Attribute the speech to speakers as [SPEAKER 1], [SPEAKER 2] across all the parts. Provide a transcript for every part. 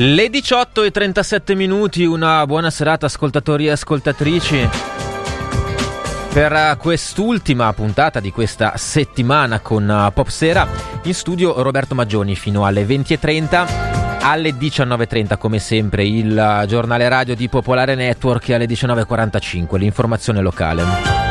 [SPEAKER 1] Le 18 e 37 minuti, una buona serata ascoltatori e ascoltatrici. Per quest'ultima puntata di questa settimana con uh, Popsera, in studio Roberto Maggioni fino alle 20.30 alle 19.30 come sempre il uh, giornale radio di Popolare Network e alle 19.45 l'informazione locale.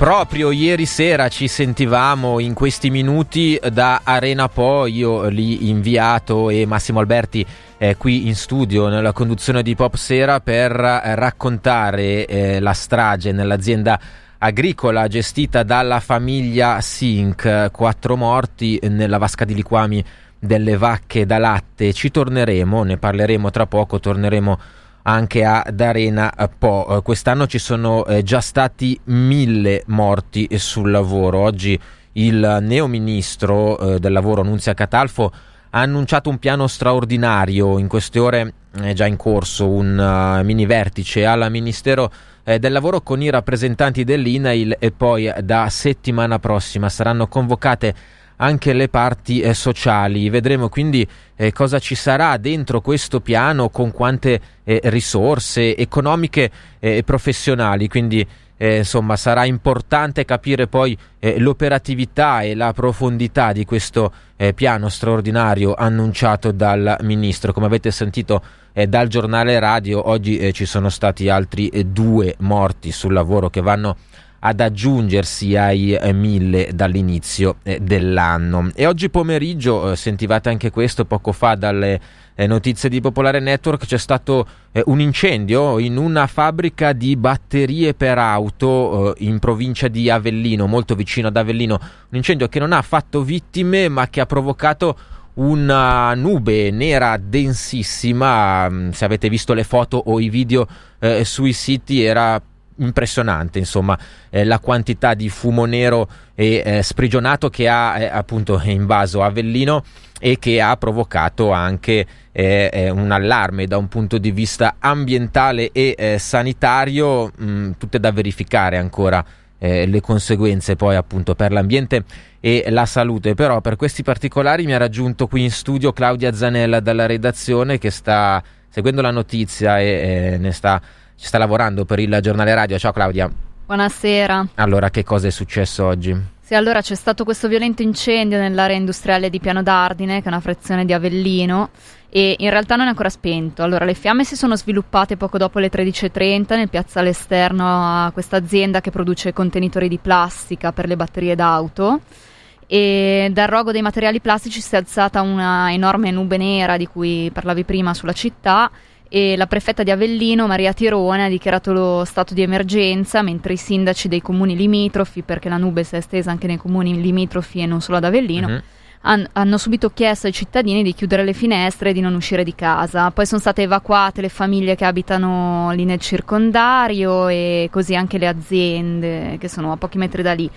[SPEAKER 1] Proprio ieri sera ci sentivamo in questi minuti da Arena Po, io lì inviato e Massimo Alberti eh, qui in studio nella conduzione di Pop Sera per eh, raccontare eh, la strage nell'azienda agricola gestita dalla famiglia Sink, quattro morti nella vasca di liquami delle vacche da latte. Ci torneremo, ne parleremo tra poco, torneremo anche ad Arena Po. Eh, quest'anno ci sono eh, già stati mille morti sul lavoro. Oggi il neo ministro eh, del lavoro Nunzia Catalfo ha annunciato un piano straordinario. In queste ore è già in corso un mini vertice al Ministero eh, del Lavoro con i rappresentanti dell'INAIL e poi da settimana prossima saranno convocate anche le parti eh, sociali. Vedremo quindi eh, cosa ci sarà dentro questo piano, con quante eh, risorse economiche e professionali. Quindi eh, insomma sarà importante capire poi eh, l'operatività e la profondità di questo eh, piano straordinario annunciato dal ministro. Come avete sentito dal giornale radio, oggi ci sono stati altri due morti sul lavoro che vanno ad aggiungersi ai eh, mille dall'inizio eh, dell'anno. E oggi pomeriggio, eh, sentivate anche questo poco fa dalle eh, notizie di Popolare Network, c'è stato eh, un incendio in una fabbrica di batterie per auto eh, in provincia di Avellino, molto vicino ad Avellino. Un incendio che non ha fatto vittime ma che ha provocato una nube nera densissima. Mm, se avete visto le foto o i video eh, sui siti era impressionante insomma eh, la quantità di fumo nero e eh, sprigionato che ha eh, appunto invaso Avellino e che ha provocato anche eh, eh, un allarme da un punto di vista ambientale e eh, sanitario mh, tutte da verificare ancora le conseguenze poi appunto per l'ambiente e la salute. Però per questi particolari mi ha raggiunto qui in studio Claudia Zanella dalla redazione che sta seguendo la notizia e ne sta ci sta lavorando per il giornale radio. Ciao Claudia.
[SPEAKER 2] Buonasera.
[SPEAKER 1] Allora, che cosa è successo oggi?
[SPEAKER 2] Sì, allora c'è stato questo violento incendio nell'area industriale di Piano d'Ardine, che è una frazione di Avellino, e in realtà non è ancora spento. Allora, le fiamme si sono sviluppate poco dopo le 13.30 nel piazzale esterno a questa azienda che produce contenitori di plastica per le batterie d'auto e dal rogo dei materiali plastici si è alzata una enorme nube nera di cui parlavi prima sulla città e la prefetta di Avellino, Maria Tirone, ha dichiarato lo stato di emergenza, mentre i sindaci dei comuni limitrofi, perché la nube si è estesa anche nei comuni limitrofi e non solo ad Avellino, uh-huh. han, hanno subito chiesto ai cittadini di chiudere le finestre e di non uscire di casa. Poi sono state evacuate le famiglie che abitano lì nel circondario e così anche le aziende che sono a pochi metri da lì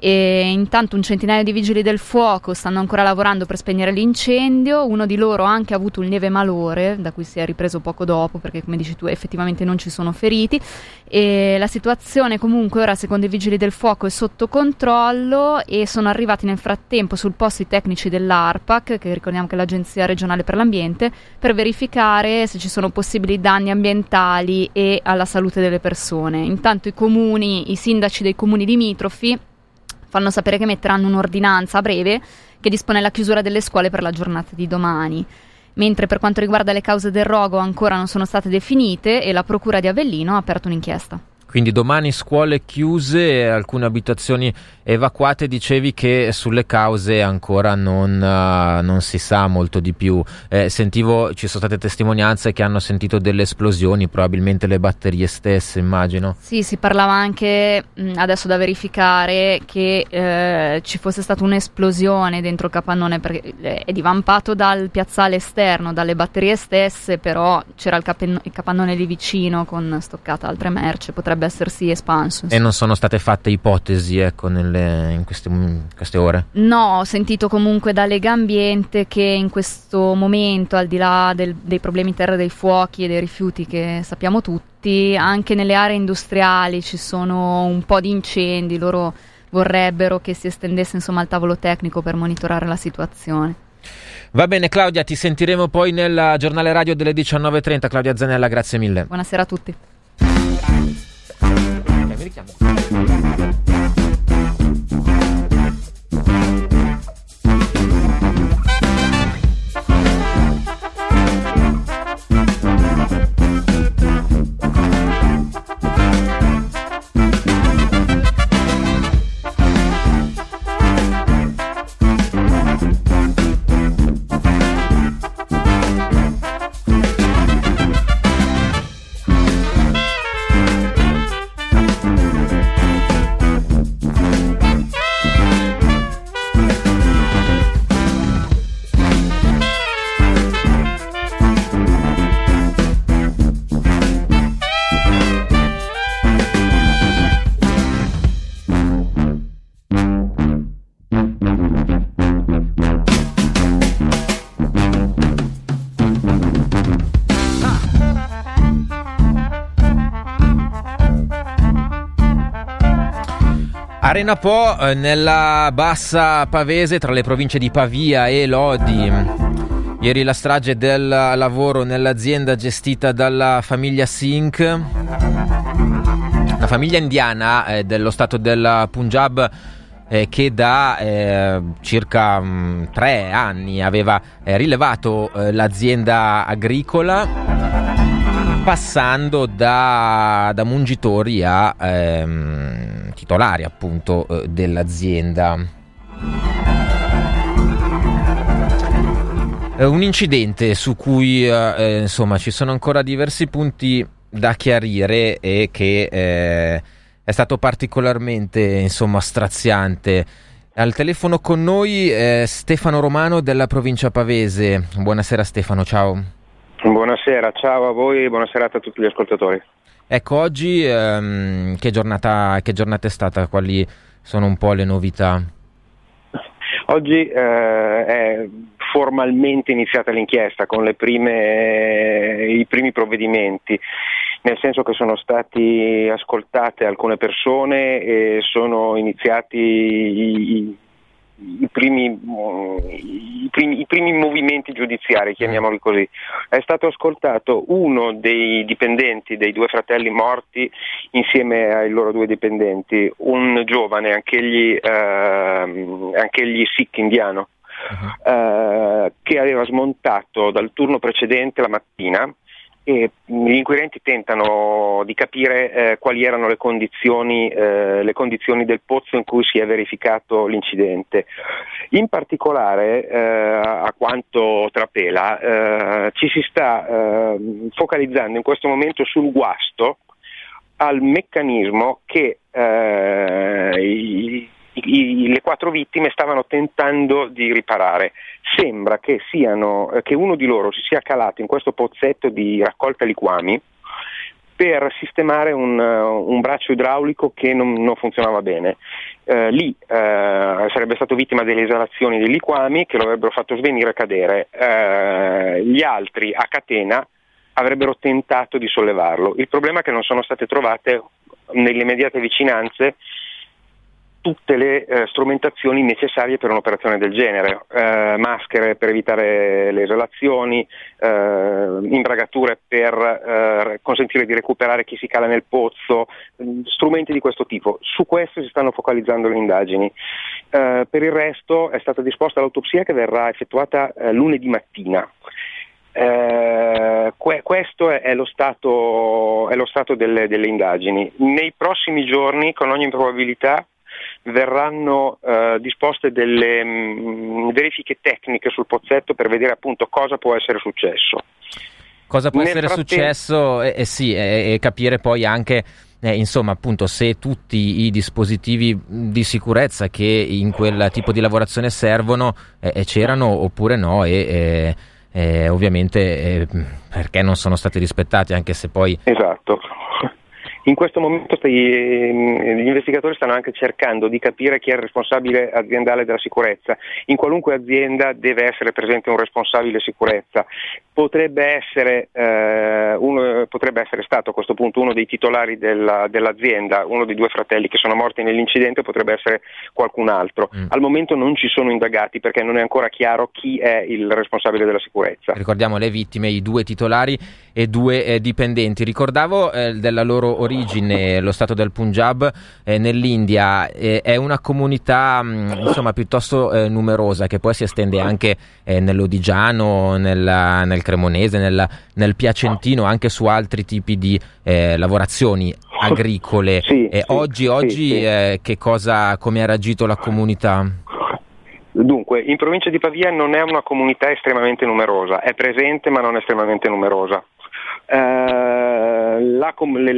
[SPEAKER 2] e intanto un centinaio di vigili del fuoco stanno ancora lavorando per spegnere l'incendio, uno di loro ha anche avuto un lieve malore, da cui si è ripreso poco dopo perché come dici tu effettivamente non ci sono feriti e la situazione comunque ora secondo i vigili del fuoco è sotto controllo e sono arrivati nel frattempo sul posto i tecnici dell'ARPAC, che ricordiamo che è l'Agenzia regionale per l'ambiente, per verificare se ci sono possibili danni ambientali e alla salute delle persone. Intanto i comuni, i sindaci dei comuni limitrofi fanno sapere che metteranno un'ordinanza a breve che dispone la chiusura delle scuole per la giornata di domani. Mentre per quanto riguarda le cause del rogo ancora non sono state definite e la Procura di Avellino ha aperto un'inchiesta.
[SPEAKER 1] Quindi domani scuole chiuse, alcune abitazioni evacuate, dicevi che sulle cause ancora non, uh, non si sa molto di più. Eh, sentivo, ci sono state testimonianze che hanno sentito delle esplosioni, probabilmente le batterie stesse, immagino.
[SPEAKER 2] Sì, si parlava anche, mh, adesso da verificare, che eh, ci fosse stata un'esplosione dentro il capannone, perché eh, è divampato dal piazzale esterno, dalle batterie stesse, però c'era il, capen- il capannone lì vicino con stoccata altre merci, potrebbe potrebbe essersi espanso.
[SPEAKER 1] E non sono state fatte ipotesi ecco, nelle, in, queste, in, queste, ore?
[SPEAKER 2] No, ho sentito comunque da Lega Ambiente che in questo momento, al di là del, dei problemi terra dei fuochi e dei rifiuti che sappiamo tutti, anche nelle aree industriali ci sono un po' di incendi, loro vorrebbero che si estendesse insomma il tavolo tecnico per monitorare la situazione.
[SPEAKER 1] Va bene Claudia, ti sentiremo poi nel giornale radio delle 19.30. Claudia Zanella, grazie mille.
[SPEAKER 2] Buonasera a tutti. 讲。
[SPEAKER 1] Arena Po eh, nella bassa pavese tra le province di Pavia e Lodi. Ieri la strage del lavoro nell'azienda gestita dalla famiglia Singh. La famiglia indiana eh, dello stato del Punjab eh, che da eh, circa mh, mm, tre anni aveva eh, rilevato eh, l'azienda agricola passando da, da mungitori a ehm, titolari appunto eh, dell'azienda. Eh, un incidente su cui eh, eh, insomma ci sono ancora diversi punti da chiarire e che eh, è stato particolarmente insomma straziante. Al telefono con noi Stefano Romano della provincia pavese. Buonasera Stefano, ciao.
[SPEAKER 3] Buonasera, ciao a voi e buona serata a tutti gli ascoltatori.
[SPEAKER 1] Ecco, oggi ehm, che, giornata, che, giornata, è stata? Quali sono un po' le novità?
[SPEAKER 3] Oggi eh, è formalmente iniziata l'inchiesta con prime, i primi provvedimenti, nel senso che sono state ascoltate alcune persone e sono iniziati i, i primi, i, primi, i primi, movimenti giudiziari, chiamiamoli così. È stato ascoltato uno dei dipendenti dei due fratelli morti insieme ai loro due dipendenti, un giovane, anch'egli, eh, anch'egli sikh indiano, uh-huh. eh, che aveva smontato dal turno precedente la mattina e gli inquirenti tentano di capire eh, quali erano le condizioni, eh, le condizioni, del pozzo in cui si è verificato l'incidente. In particolare, eh, a quanto trapela, eh, ci si sta eh, focalizzando in questo momento sul guasto al meccanismo che eh, i, i, le quattro vittime stavano tentando di riparare. Sembra che, siano, che uno di loro si sia calato in questo pozzetto di raccolta liquami per sistemare un, un braccio idraulico che non, non funzionava bene. Eh, lì eh, sarebbe stato vittima delle esalazioni dei liquami che lo avrebbero fatto svenire e cadere. Eh, gli altri a catena avrebbero tentato di sollevarlo. Il problema è che non sono state trovate nelle immediate vicinanze tutte le eh, strumentazioni necessarie per un'operazione del genere, eh, maschere per evitare le esalazioni, eh, imbragature per eh, consentire di recuperare chi si cala nel pozzo, mm, strumenti di questo tipo. Su questo si stanno focalizzando le indagini. Eh, per il resto è stata disposta l'autopsia che verrà effettuata eh, lunedì mattina. Eh, que- questo è, è, lo stato, è lo stato delle, delle, indagini. Nei prossimi giorni, con ogni probabilità, verranno eh, disposte delle mh, mm, verifiche tecniche sul pozzetto per vedere appunto cosa può essere successo.
[SPEAKER 1] Cosa può Nel essere frattempo... successo e, eh, eh sì, e, e capire poi anche eh, insomma, appunto, se tutti i dispositivi di sicurezza che in quel tipo di lavorazione servono eh, c'erano oppure no e ovviamente perché non sono stati rispettati, anche se poi
[SPEAKER 3] esatto In questo momento stai, gli investigatori stanno anche cercando di capire chi è il responsabile aziendale della sicurezza. In qualunque azienda deve essere presente un responsabile sicurezza. Potrebbe essere, eh, uno, potrebbe essere stato a questo punto uno dei titolari della, dell'azienda, uno dei due fratelli che sono morti nell'incidente, potrebbe essere qualcun altro. Mm. Al momento non ci sono indagati perché non è ancora chiaro chi è il responsabile della sicurezza.
[SPEAKER 1] Ricordiamo le vittime, i due titolari e due eh, dipendenti. Ricordavo eh, della loro origine, lo stato del Punjab eh, nell'India, eh, è una comunità mh, mm, insomma, piuttosto eh, numerosa che poi si estende anche eh, nell'Odigiano, nella, nel Cremonese, nella, nel Piacentino, anche su altri tipi di lavorazioni agricole.
[SPEAKER 3] Sì, sì,
[SPEAKER 1] oggi, oggi sì, che cosa, come ha reagito la comunità?
[SPEAKER 3] Dunque, in provincia di Pavia non è una comunità estremamente numerosa, è presente ma non estremamente numerosa. Eh, la, le,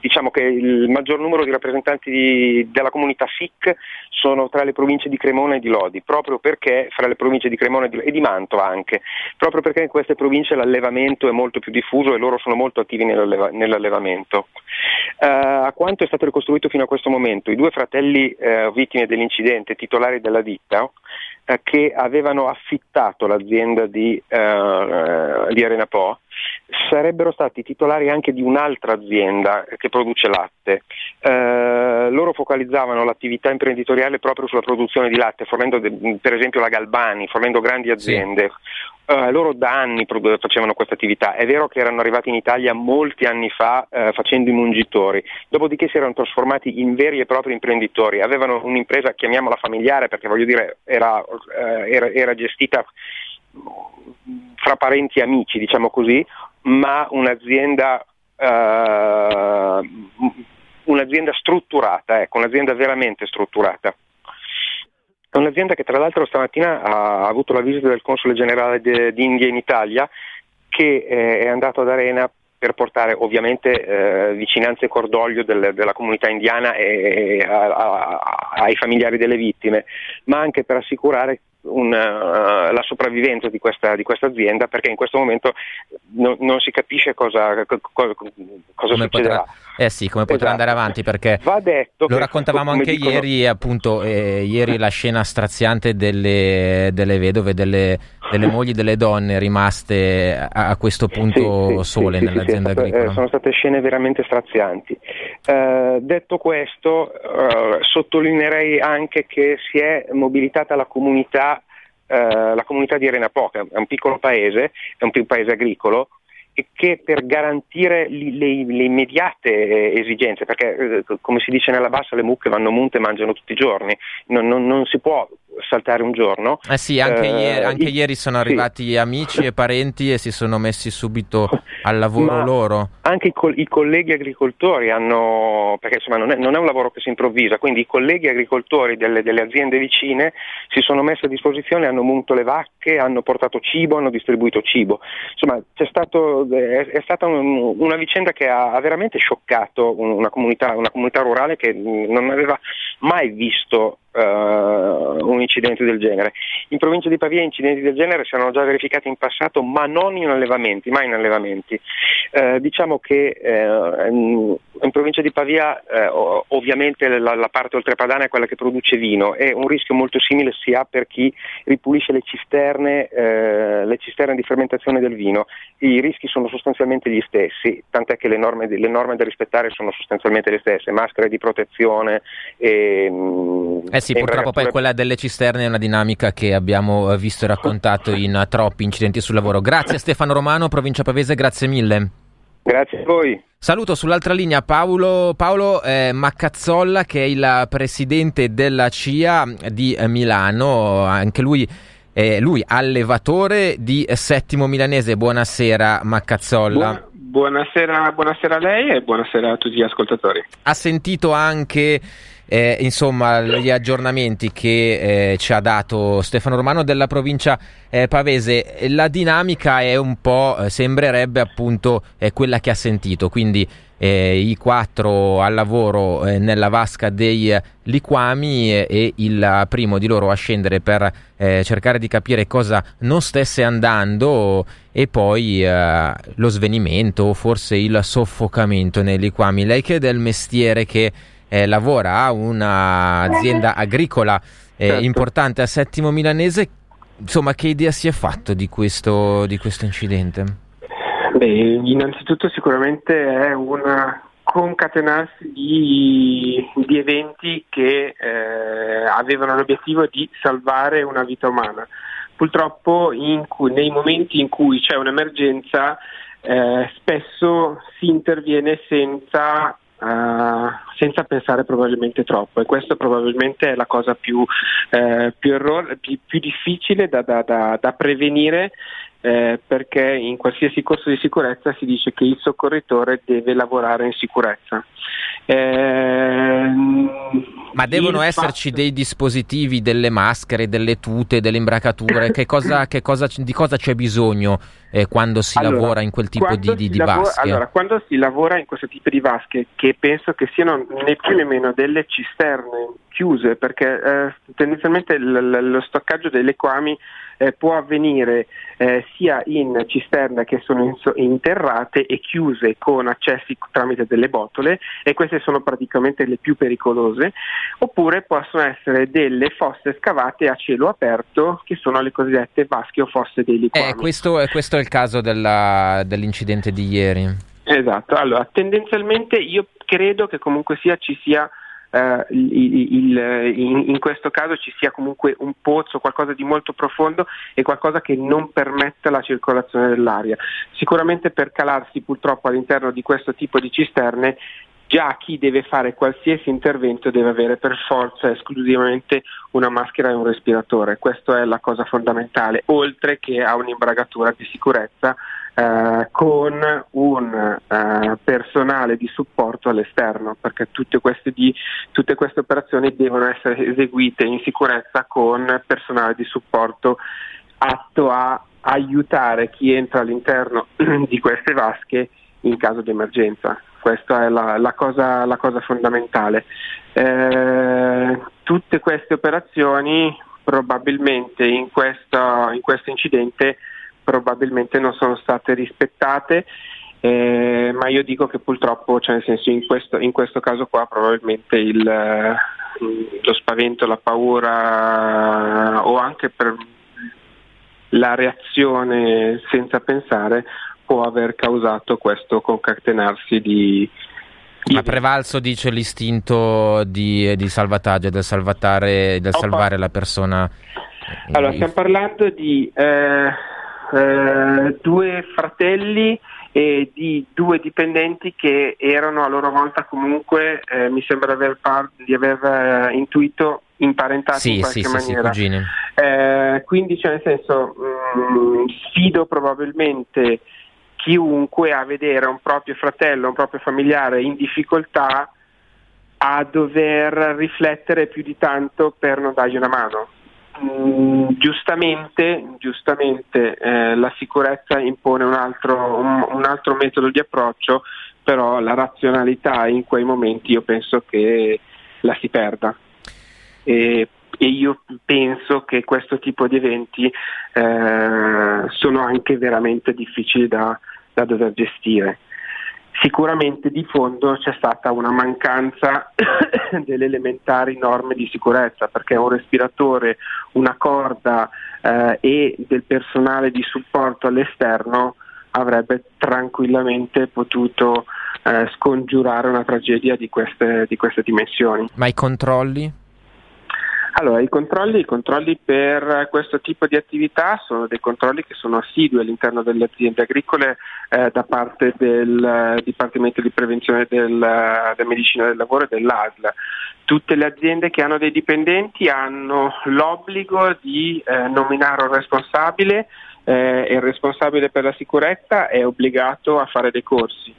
[SPEAKER 3] diciamo che il maggior numero di rappresentanti di, della comunità Sikh sono tra le province di Cremona e di Lodi, proprio perché fra le province di Cremona e di, e di Mantova anche, proprio perché in queste province l'allevamento è molto più diffuso e loro sono molto attivi nell'alleva, nell'allevamento. Uh, a quanto è stato ricostruito fino a questo momento, i due fratelli uh, vittime dell'incidente, titolari della ditta, che avevano affittato l'azienda di, di Arena Po, sarebbero stati titolari anche di un'altra azienda che produce latte. Eh, loro focalizzavano l'attività imprenditoriale proprio sulla produzione di latte, fornendo de- per esempio la Galbani, fornendo grandi aziende. Eh, loro da anni facevano questa attività. È vero che erano arrivati in Italia molti anni fa eh, facendo i mungitori, dopodiché si erano trasformati in veri e propri imprenditori. Avevano un'impresa, chiamiamola familiare, perché voglio dire, era, eh, era, era gestita fra parenti e amici, diciamo così, ma un'azienda, uh, un'azienda strutturata, ecco, un'azienda veramente strutturata. È un'azienda che tra l'altro stamattina ha avuto la visita del console generale d'India in Italia che eh, è andato ad Arena per portare ovviamente eh, vicinanza e cordoglio del, della comunità indiana e, e a, a, ai familiari delle vittime, ma anche per assicurare un, uh, la sopravvivenza di questa, di questa, azienda perché in questo momento no, non si capisce cosa, co, cosa come succederà.
[SPEAKER 1] Potrà, eh sì, come potrà esatto. andare avanti perché
[SPEAKER 3] detto
[SPEAKER 1] lo raccontavamo anche dicono... ieri, appunto, eh, ieri la scena straziante delle, delle vedove, delle, delle, mogli, delle donne rimaste a, a questo punto sì, sole sì, nell'azienda
[SPEAKER 3] sì,
[SPEAKER 1] agricola.
[SPEAKER 3] Eh, sono state scene veramente strazianti. Uh, detto questo, uh, sottolineerei anche che si è mobilitata la comunità eh, la comunità di Arena Poca, è un piccolo paese, è un paese agricolo, e che per garantire le, le, le immediate eh, esigenze, perché eh, come si dice nella bassa le mucche vanno munte e mangiano tutti i giorni, non, non, non si può saltare un giorno.
[SPEAKER 1] Eh sì, anche, eh, ieri, anche ieri, sono arrivati sì. amici e parenti e si sono messi subito al lavoro Ma loro.
[SPEAKER 3] Anche i, co- i, colleghi agricoltori hanno, perché insomma non è, non è, un lavoro che si improvvisa, quindi i colleghi agricoltori delle, delle, aziende vicine si sono messi a disposizione, hanno munto le vacche, hanno portato cibo, hanno distribuito cibo. Insomma, stato, è, è, stata un, una vicenda che ha, ha veramente scioccato una comunità, una comunità rurale che non aveva mai visto Uh, un incidente del genere. In provincia di Pavia incidenti del genere si erano già verificati in passato, ma non in allevamenti, mai in allevamenti. Uh, diciamo che uh, in provincia di Pavia ovviamente la, la, parte oltrepadana è quella che produce vino e un rischio molto simile si ha per chi ripulisce le cisterne, le cisterne di fermentazione del vino. I rischi sono sostanzialmente gli stessi, tant'è che le norme, le norme da rispettare sono sostanzialmente le stesse, maschere di protezione e
[SPEAKER 1] mm, eh sì, purtroppo poi quella delle cisterne è una dinamica che abbiamo eh, visto e raccontato in eh, troppi incidenti sul lavoro. Grazie Stefano Romano, provincia Pavese, grazie mille.
[SPEAKER 3] Grazie a voi.
[SPEAKER 1] Saluto sull'altra linea Paolo, Paolo eh, Maccazzolla che è il presidente della CIA di Milano, anche lui, eh, lui allevatore di Settimo Milanese. Buonasera Maccazzolla.
[SPEAKER 4] Buon, buonasera, buonasera a lei e buonasera a tutti gli ascoltatori.
[SPEAKER 1] Ha sentito anche eh, insomma gli aggiornamenti che eh, ci ha dato Stefano Romano della provincia eh, pavese. La dinamica è un po', eh, sembrerebbe appunto eh, quella che ha sentito, quindi eh, i quattro al lavoro nella vasca dei liquami e il primo di loro a scendere per cercare di capire cosa non stesse andando e poi lo svenimento o forse il soffocamento nei liquami. Lei che è del mestiere che eh, lavora a un'azienda agricola certo. importante a Settimo Milanese, insomma che idea si è fatto di questo, di questo incidente?
[SPEAKER 4] Beh, innanzitutto sicuramente è un concatenarsi di, di eventi che eh, avevano l'obiettivo di salvare una vita umana. Purtroppo cui, nei momenti in cui c'è un'emergenza eh, spesso si interviene senza, uh, senza, pensare probabilmente troppo e questa probabilmente è la cosa più, eh, più, errore, più, più difficile da, da, da, da prevenire eh, perché in qualsiasi corso di sicurezza si dice che il soccorritore deve lavorare in sicurezza.
[SPEAKER 1] Eh, Ma devono esserci fatto... dei dispositivi, delle maschere, delle tute, delle imbracature? che cosa, che cosa, di cosa c'è bisogno eh, quando si allora, lavora in quel tipo di, di, di lavora, vasche?
[SPEAKER 4] Allora, quando si lavora in questo tipo di vasche, che penso che siano né più né meno delle cisterne chiuse, perché eh, tendenzialmente l- l- lo stoccaggio delle quami eh, può avvenire eh, sia in cisterne che sono in interrate e chiuse con accessi tramite delle botole e queste sono praticamente le più pericolose, oppure possono essere delle fosse scavate a cielo aperto che sono le cosiddette vasche o fosse dei liquami.
[SPEAKER 1] Eh, questo, questo, è il caso della, dell'incidente di ieri.
[SPEAKER 4] Esatto, allora tendenzialmente io credo che comunque sia ci sia eh, il, il, in, in, questo caso ci sia comunque un pozzo, qualcosa di molto profondo e qualcosa che non permetta la circolazione dell'aria. Sicuramente per calarsi purtroppo all'interno di questo tipo di cisterne già chi deve fare qualsiasi intervento deve avere per forza esclusivamente una maschera e un respiratore, questa è la cosa fondamentale, oltre che a un'imbragatura di sicurezza eh, con un eh, personale di supporto all'esterno, perché tutte queste, di, tutte queste operazioni devono essere eseguite in sicurezza con personale di supporto atto a aiutare chi entra all'interno di queste vasche in caso di emergenza. Questa è la, la, cosa, la cosa, fondamentale. Eh, tutte queste operazioni probabilmente in questo, in questo, incidente probabilmente non sono state rispettate, eh, ma io dico che purtroppo, cioè nel senso in questo, in questo caso qua probabilmente il, lo spavento, la paura o anche per la reazione senza pensare può aver causato questo concatenarsi di,
[SPEAKER 1] ha prevalso, dice, l'istinto di, di salvataggio, del, del salvare la persona.
[SPEAKER 4] Allora, stiamo parlando di eh, eh, due fratelli e di due dipendenti che erano a loro volta comunque, eh, mi sembra aver par- di aver eh, intuito, imparentati
[SPEAKER 1] sì,
[SPEAKER 4] in qualche
[SPEAKER 1] sì,
[SPEAKER 4] maniera.
[SPEAKER 1] Sì,
[SPEAKER 4] eh, quindi, cioè, nel senso, mh, mm, sfido probabilmente chiunque a vedere un proprio fratello, un proprio familiare in difficoltà a dover riflettere più di tanto per non dargli una mano. Mm, giustamente, giustamente eh, la sicurezza impone un altro, un, un altro, metodo di approccio, però la razionalità in quei momenti io penso che la si perda. E, e io penso che questo tipo di eventi eh, sono anche veramente difficili da, da dover gestire. Sicuramente di fondo c'è stata una mancanza delle elementari norme di sicurezza perché un respiratore, una corda eh, e del personale di supporto all'esterno avrebbe tranquillamente potuto eh, scongiurare una tragedia di queste, di queste dimensioni.
[SPEAKER 1] Ma i controlli?
[SPEAKER 4] Allora, i controlli, i controlli, per questo tipo di attività sono dei controlli che sono assidui all'interno delle aziende agricole eh, da parte del eh, Dipartimento di Prevenzione del, eh, della Medicina del Lavoro e dell'ASL. Tutte le aziende che hanno dei dipendenti hanno l'obbligo di eh, nominare un responsabile eh, e il responsabile per la sicurezza è obbligato a fare dei corsi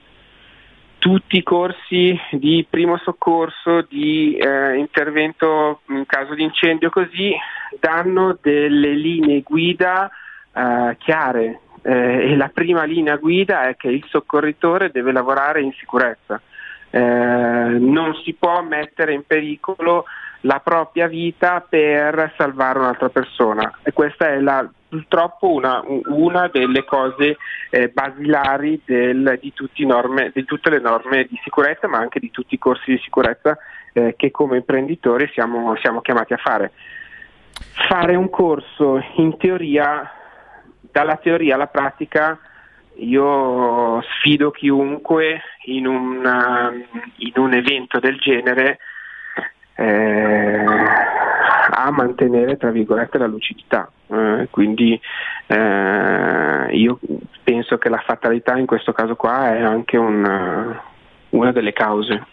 [SPEAKER 4] tutti i corsi di primo soccorso, di eh, intervento in caso di incendio così, danno delle linee guida eh, chiare eh, e la prima linea guida è che il soccorritore deve lavorare in sicurezza. Eh, non si può mettere in pericolo la propria vita per salvare un'altra persona e questa è la, purtroppo una, una, delle cose eh, basilari del, di, norme, di, tutte le norme di sicurezza ma anche di tutti i corsi di sicurezza eh, che come imprenditori siamo, siamo chiamati a fare. Fare un corso in teoria, dalla teoria alla pratica, io sfido chiunque in, una, in un evento del genere eh, a mantenere tra virgolette la lucidità. Eh, quindi eh, io penso che la fatalità in questo caso qua è anche una, una delle cause.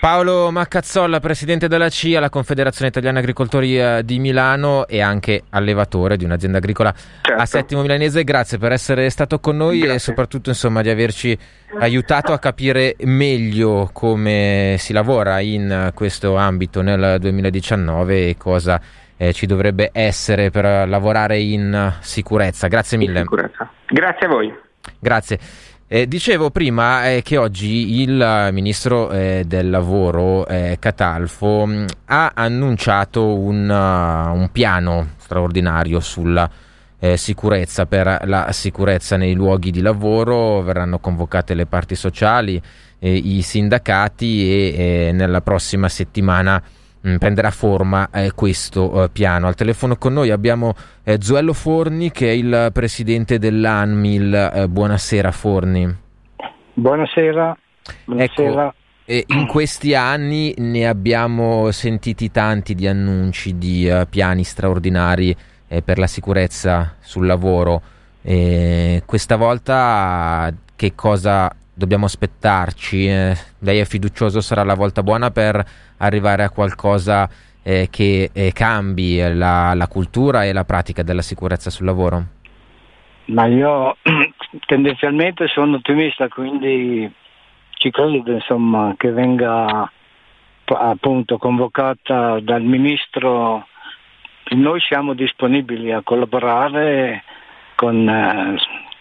[SPEAKER 1] Paolo Maccazzolla, presidente della CIA, la Confederazione Italiana Agricoltori eh, di Milano e anche allevatore di un'azienda agricola certo. a Settimo Milanese. Grazie per essere stato con noi Grazie. e soprattutto insomma, di averci aiutato a capire meglio come si lavora in questo ambito nel 2019 e cosa eh, ci dovrebbe essere per lavorare in sicurezza. Grazie mille.
[SPEAKER 4] Grazie a voi.
[SPEAKER 1] Grazie. Eh, dicevo prima eh, che oggi il ministro eh, del lavoro eh, Catalfo mm, ha annunciato un, uh, un, piano straordinario sulla eh, sicurezza per la sicurezza nei luoghi di lavoro. Verranno convocate le parti sociali, eh, i sindacati e nella prossima settimana mh, mm, prenderà forma eh, questo eh, piano. Al telefono con noi abbiamo eh, Zuello Forni che è il presidente dell'ANMIL. Eh, buonasera Forni.
[SPEAKER 5] Buonasera. Buonasera.
[SPEAKER 1] Ecco, in questi anni ne abbiamo sentiti tanti di annunci di uh, piani straordinari eh, per la sicurezza sul lavoro. Questa volta che cosa dobbiamo aspettarci? Eh, lei è fiducioso, sarà la volta buona per arrivare a qualcosa eh, che eh, cambi la, la, cultura e la pratica della sicurezza sul lavoro?
[SPEAKER 5] Ma io tendenzialmente sono ottimista, quindi ci credo insomma, che venga appunto convocata dal ministro. Noi siamo disponibili a collaborare con, eh,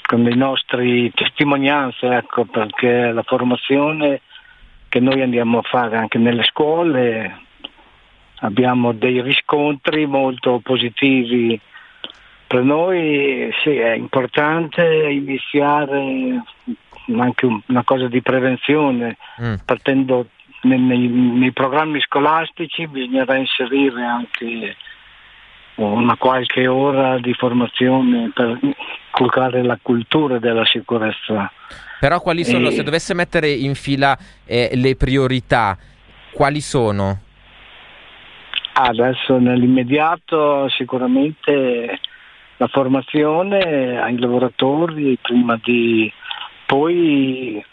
[SPEAKER 5] con le nostre testimonianze, ecco, perché la formazione che noi andiamo a fare anche nelle scuole. Abbiamo dei riscontri molto positivi. Per noi sì, è importante iniziare anche una cosa di prevenzione, mm. partendo nei, nei, nei, programmi scolastici bisognerà inserire anche una qualche ora di formazione per inculcare la cultura della sicurezza
[SPEAKER 1] però quali sono, e... se dovesse mettere in fila eh, le priorità, quali sono?
[SPEAKER 5] Adesso nell'immediato sicuramente la formazione ai lavoratori, prima di poi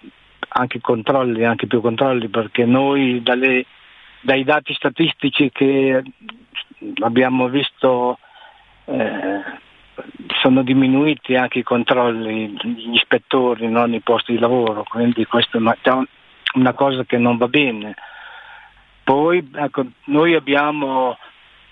[SPEAKER 5] anche controlli, anche più controlli, perché noi dalle, dai dati statistici che abbiamo visto eh, sono diminuiti anche i controlli, gli ispettori non nei posti di lavoro, quindi questa è una, cosa che non va bene. Poi ecco, noi abbiamo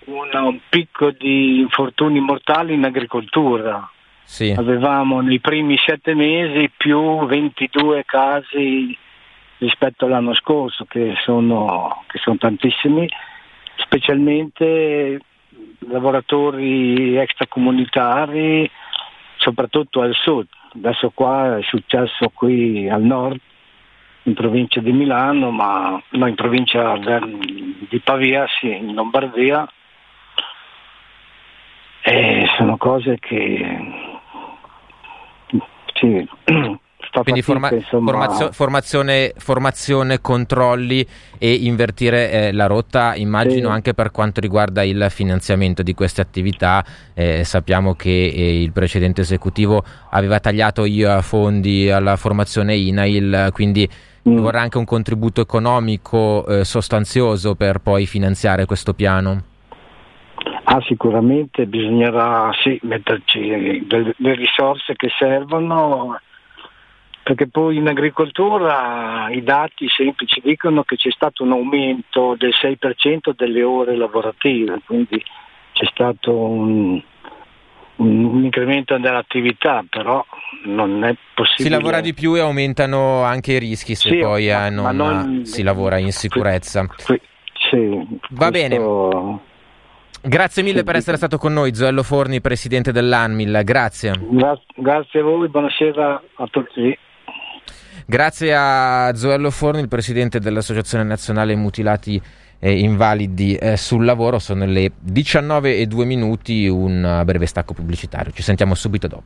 [SPEAKER 5] una, un picco di infortuni mortali in agricoltura. Sì. Avevamo nei primi sette mesi più 22 casi rispetto all'anno scorso, che sono, che sono tantissimi, specialmente lavoratori extracomunitari, soprattutto al sud. Adesso qua è successo qui al nord, in provincia di Milano, ma no, in provincia di Pavia, sì, in Lombardia. E sono cose che sì,
[SPEAKER 1] quindi forma- formazio- formazione, formazione, controlli e invertire eh, la rotta, immagino sì. anche per quanto riguarda il finanziamento di queste attività. Eh, sappiamo che eh, il precedente esecutivo aveva tagliato i fondi alla formazione INAIL, quindi mm. vorrà anche un contributo economico eh, sostanzioso per poi finanziare questo piano.
[SPEAKER 5] Ah, sicuramente bisognerà sì, metterci delle, delle risorse che servono perché poi in agricoltura i dati semplici dicono che c'è stato un aumento del 6% delle ore lavorative, quindi c'è stato un, un incremento dell'attività, però non è possibile.
[SPEAKER 1] Si lavora di più e aumentano anche i rischi se
[SPEAKER 5] sì,
[SPEAKER 1] poi
[SPEAKER 5] ma,
[SPEAKER 1] eh, non, non, si lavora in sicurezza.
[SPEAKER 5] Qui, sì,
[SPEAKER 1] Va
[SPEAKER 5] questo...
[SPEAKER 1] bene. Grazie mille per essere stato con noi, Zoello Forni, presidente dell'ANMIL. Grazie.
[SPEAKER 5] Gra- grazie a voi, buonasera a tutti.
[SPEAKER 1] Grazie a Zoello Forni, il presidente dell'Associazione Nazionale Mutilati e Invalidi eh, sul lavoro. Sono le 19 e 2 minuti, un breve stacco pubblicitario. Ci sentiamo subito dopo.